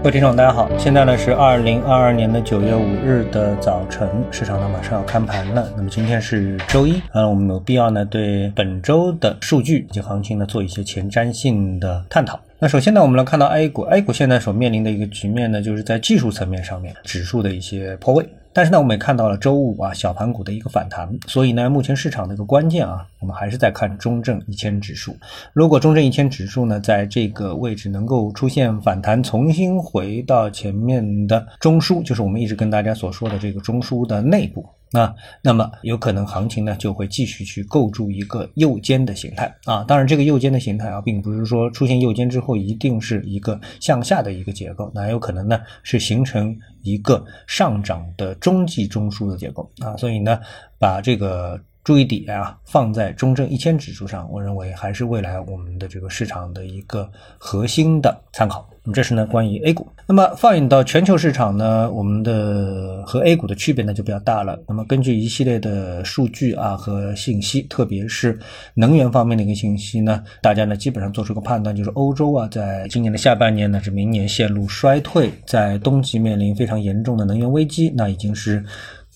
各位听众，大家好，现在呢是二零二二年的九月五日的早晨，市场呢马上要开盘了。那么今天是周一，啊，我们有必要呢对本周的数据以及行情呢做一些前瞻性的探讨。那首先呢，我们来看到 A 股，A 股现在所面临的一个局面呢，就是在技术层面上面指数的一些破位。但是呢，我们也看到了周五啊小盘股的一个反弹，所以呢，目前市场的一个关键啊，我们还是在看中证一千指数。如果中证一千指数呢，在这个位置能够出现反弹，重新回到前面的中枢，就是我们一直跟大家所说的这个中枢的内部。啊，那么有可能行情呢就会继续去构筑一个右肩的形态啊。当然，这个右肩的形态啊，并不是说出现右肩之后一定是一个向下的一个结构，那有可能呢是形成一个上涨的中继中枢的结构啊。所以呢，把这个。注意点啊，放在中证一千指数上，我认为还是未来我们的这个市场的一个核心的参考。那么这是呢关于 A 股。那么放眼到全球市场呢，我们的和 A 股的区别呢就比较大了。那么根据一系列的数据啊和信息，特别是能源方面的一个信息呢，大家呢基本上做出个判断，就是欧洲啊在今年的下半年呢是明年陷入衰退，在冬季面临非常严重的能源危机，那已经是。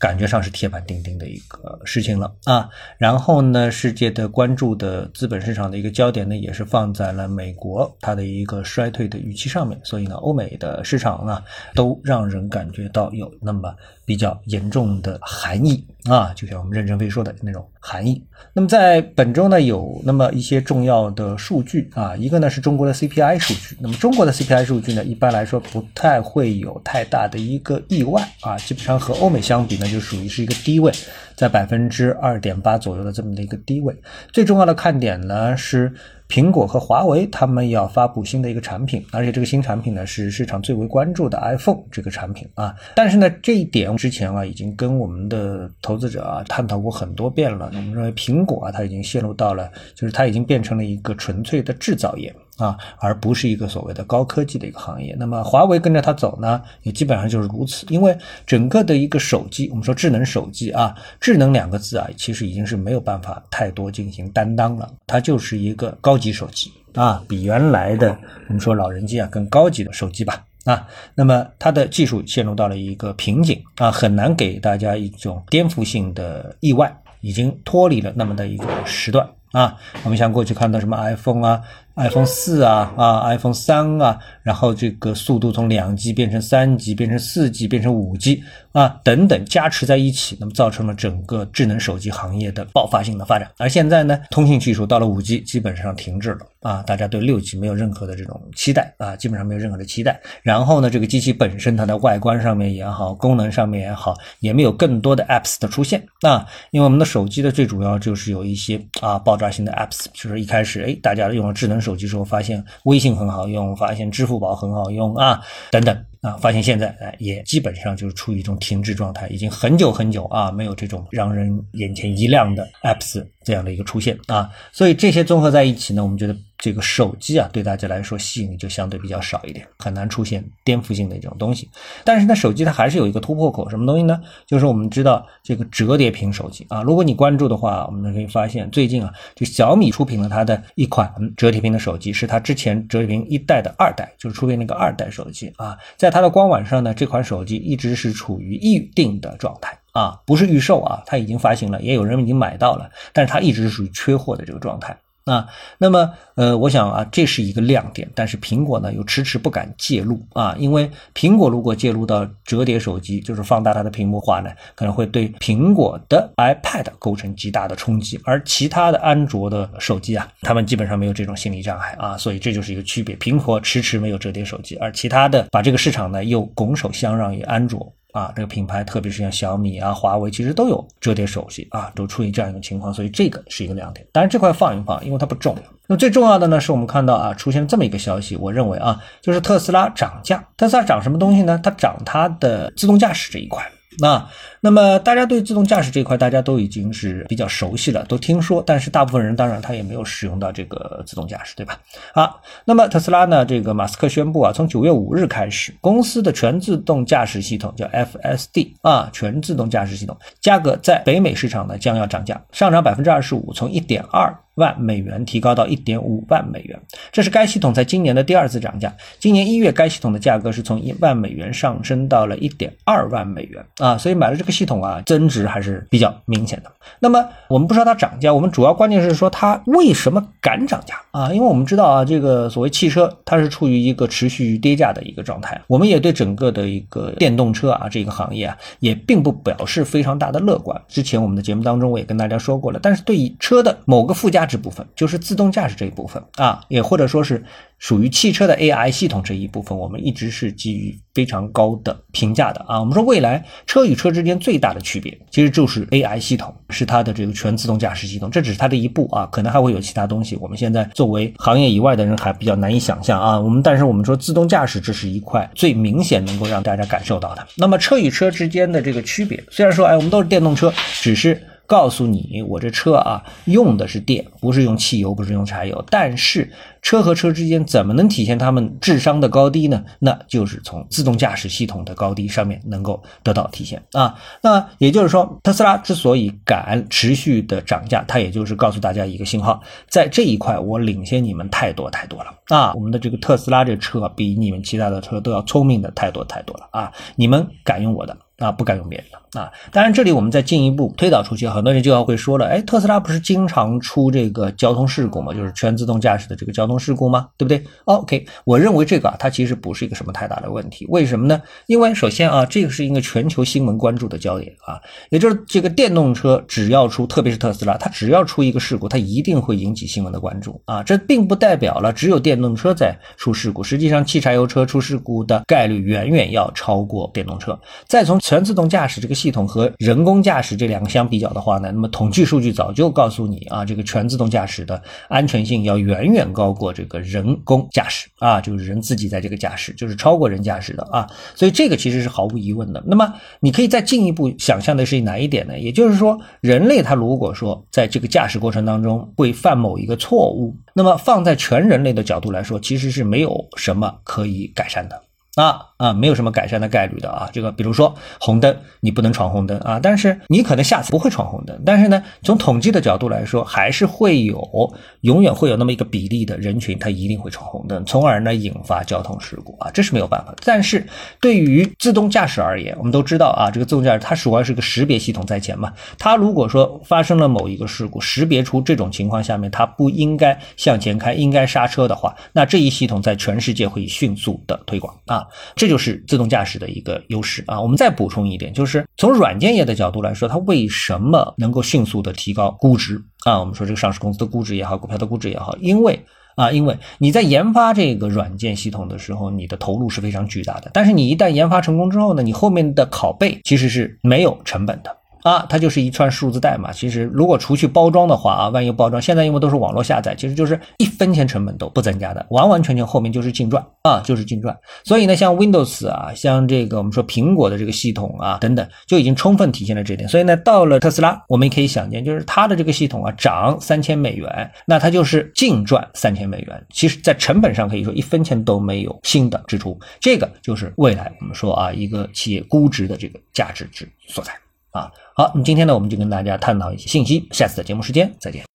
感觉上是铁板钉钉的一个事情了。啊，然后呢，世界的关注的资本市场的一个焦点呢，也是放在了美国它的一个衰退的预期上面，所以呢，欧美的市场呢，都让人感觉到有那么比较严重的含义。啊，就像我们任正非说的那种含义。那么在本周呢，有那么一些重要的数据。啊，一个呢是中国的 CPI 数据，那么中国的 CPI 数据呢，一般来说不太会有太大的一个意外。啊，基本上和欧美相比呢。就属于是一个低位，在百分之二点八左右的这么的一个低位。最重要的看点呢是苹果和华为他们要发布新的一个产品，而且这个新产品呢是市场最为关注的 iPhone 这个产品啊。但是呢这一点之前啊已经跟我们的投资者啊探讨过很多遍了。我们认为苹果啊它已经陷入到了，就是它已经变成了一个纯粹的制造业。啊，而不是一个所谓的高科技的一个行业。那么华为跟着它走呢，也基本上就是如此。因为整个的一个手机，我们说智能手机啊，智能两个字啊，其实已经是没有办法太多进行担当了。它就是一个高级手机啊，比原来的我们说老人机啊更高级的手机吧啊。那么它的技术陷入到了一个瓶颈啊，很难给大家一种颠覆性的意外，已经脱离了那么的一个时段。啊，我们像过去看到什么 iPhone 啊、iPhone 四啊、啊 iPhone 三啊，然后这个速度从两 G 变成三 G，变成四 G，变成五 G 啊等等加持在一起，那么造成了整个智能手机行业的爆发性的发展。而现在呢，通信技术到了五 G，基本上停滞了啊，大家对六 G 没有任何的这种期待啊，基本上没有任何的期待。然后呢，这个机器本身它的外观上面也好，功能上面也好，也没有更多的 apps 的出现啊，因为我们的手机的最主要就是有一些啊爆。炸性的 apps 就是一开始，哎，大家用了智能手机时候，发现微信很好用，发现支付宝很好用啊，等等。啊，发现现在哎，也基本上就是处于一种停滞状态，已经很久很久啊，没有这种让人眼前一亮的 apps 这样的一个出现啊，所以这些综合在一起呢，我们觉得这个手机啊，对大家来说吸引力就相对比较少一点，很难出现颠覆性的这种东西。但是呢，手机它还是有一个突破口，什么东西呢？就是我们知道这个折叠屏手机啊，如果你关注的话，我们可以发现最近啊，就小米出品了它的一款折叠屏的手机，是它之前折叠屏一代的二代，就是出品那个二代手机啊，在它的官网上呢，这款手机一直是处于预定的状态啊，不是预售啊，它已经发行了，也有人已经买到了，但是它一直是属于缺货的这个状态啊。那么，呃，我想啊，这是一个亮点，但是苹果呢又迟迟不敢介入啊，因为苹果如果介入到折叠手机，就是放大它的屏幕话呢，可能会对苹果的 iPad 构成极大的冲击，而其他的安卓的手机啊，他们基本上没有这种心理障碍啊，所以这就是一个区别。苹果迟迟没有折叠手机，而其他的把这个市场呢又拱手相让于安卓。啊，这个品牌，特别是像小米啊、华为，其实都有折叠手机啊，都出现这样一个情况，所以这个是一个亮点。当然，这块放一放，因为它不重要。那最重要的呢，是我们看到啊，出现这么一个消息，我认为啊，就是特斯拉涨价。特斯拉涨什么东西呢？它涨它的自动驾驶这一块。那，那么大家对自动驾驶这块，大家都已经是比较熟悉了，都听说，但是大部分人当然他也没有使用到这个自动驾驶，对吧？好，那么特斯拉呢，这个马斯克宣布啊，从九月五日开始，公司的全自动驾驶系统叫 FSD 啊，全自动驾驶系统价格在北美市场呢将要涨价，上涨百分之二十五，从一点二万美元提高到一点五万美元，这是该系统在今年的第二次涨价。今年一月，该系统的价格是从一万美元上升到了一点二万美元啊，所以买了这个系统啊，增值还是比较明显的。那么我们不说它涨价，我们主要关键是说它为什么敢涨价啊？因为我们知道啊，这个所谓汽车它是处于一个持续跌价的一个状态，我们也对整个的一个电动车啊这个行业啊也并不表示非常大的乐观。之前我们的节目当中我也跟大家说过了，但是对于车的某个附加值部分就是自动驾驶这一部分啊，也或者说是属于汽车的 AI 系统这一部分，我们一直是基于非常高的评价的啊。我们说未来车与车之间最大的区别其实就是 AI 系统，是它的这个全自动驾驶系统，这只是它的一步啊，可能还会有其他东西。我们现在作为行业以外的人还比较难以想象啊。我们但是我们说自动驾驶这是一块最明显能够让大家感受到的。那么车与车之间的这个区别，虽然说哎我们都是电动车，只是。告诉你，我这车啊用的是电，不是用汽油，不是用柴油。但是车和车之间怎么能体现他们智商的高低呢？那就是从自动驾驶系统的高低上面能够得到体现啊。那也就是说，特斯拉之所以敢持续的涨价，它也就是告诉大家一个信号，在这一块我领先你们太多太多了啊。我们的这个特斯拉这车比你们其他的车都要聪明的太多太多了啊。你们敢用我的？啊，不敢用别人的啊！当然，这里我们再进一步推导出去，很多人就要会说了，哎，特斯拉不是经常出这个交通事故吗？就是全自动驾驶的这个交通事故吗？对不对？OK，我认为这个啊，它其实不是一个什么太大的问题。为什么呢？因为首先啊，这个是一个全球新闻关注的焦点啊，也就是这个电动车只要出，特别是特斯拉，它只要出一个事故，它一定会引起新闻的关注啊。这并不代表了只有电动车在出事故，实际上汽柴油车出事故的概率远远要超过电动车。再从全自动驾驶这个系统和人工驾驶这两个相比较的话呢，那么统计数据早就告诉你啊，这个全自动驾驶的安全性要远远高过过这个人工驾驶啊，就是人自己在这个驾驶，就是超过人驾驶的啊，所以这个其实是毫无疑问的。那么你可以再进一步想象的是哪一点呢？也就是说，人类他如果说在这个驾驶过程当中会犯某一个错误，那么放在全人类的角度来说，其实是没有什么可以改善的。啊啊，没有什么改善的概率的啊。这个比如说红灯，你不能闯红灯啊。但是你可能下次不会闯红灯。但是呢，从统计的角度来说，还是会有永远会有那么一个比例的人群，他一定会闯红灯，从而呢引发交通事故啊。这是没有办法。但是对于自动驾驶而言，我们都知道啊，这个自动驾驶它主要是个识别系统在前嘛。它如果说发生了某一个事故，识别出这种情况下面它不应该向前开，应该刹车的话，那这一系统在全世界会迅速的推广啊。这就是自动驾驶的一个优势啊！我们再补充一点，就是从软件业的角度来说，它为什么能够迅速的提高估值啊？我们说这个上市公司的估值也好，股票的估值也好，因为啊，因为你在研发这个软件系统的时候，你的投入是非常巨大的。但是你一旦研发成功之后呢，你后面的拷贝其实是没有成本的。啊，它就是一串数字代码。其实如果除去包装的话啊，万一包装，现在因为都是网络下载，其实就是一分钱成本都不增加的，完完全全后面就是净赚啊，就是净赚。所以呢，像 Windows 啊，像这个我们说苹果的这个系统啊等等，就已经充分体现了这点。所以呢，到了特斯拉，我们也可以想见，就是它的这个系统啊涨三千美元，那它就是净赚三千美元。其实，在成本上可以说一分钱都没有新的支出，这个就是未来我们说啊一个企业估值的这个价值之所在。啊，好，那么今天呢，我们就跟大家探讨一些信息，下次的节目时间再见。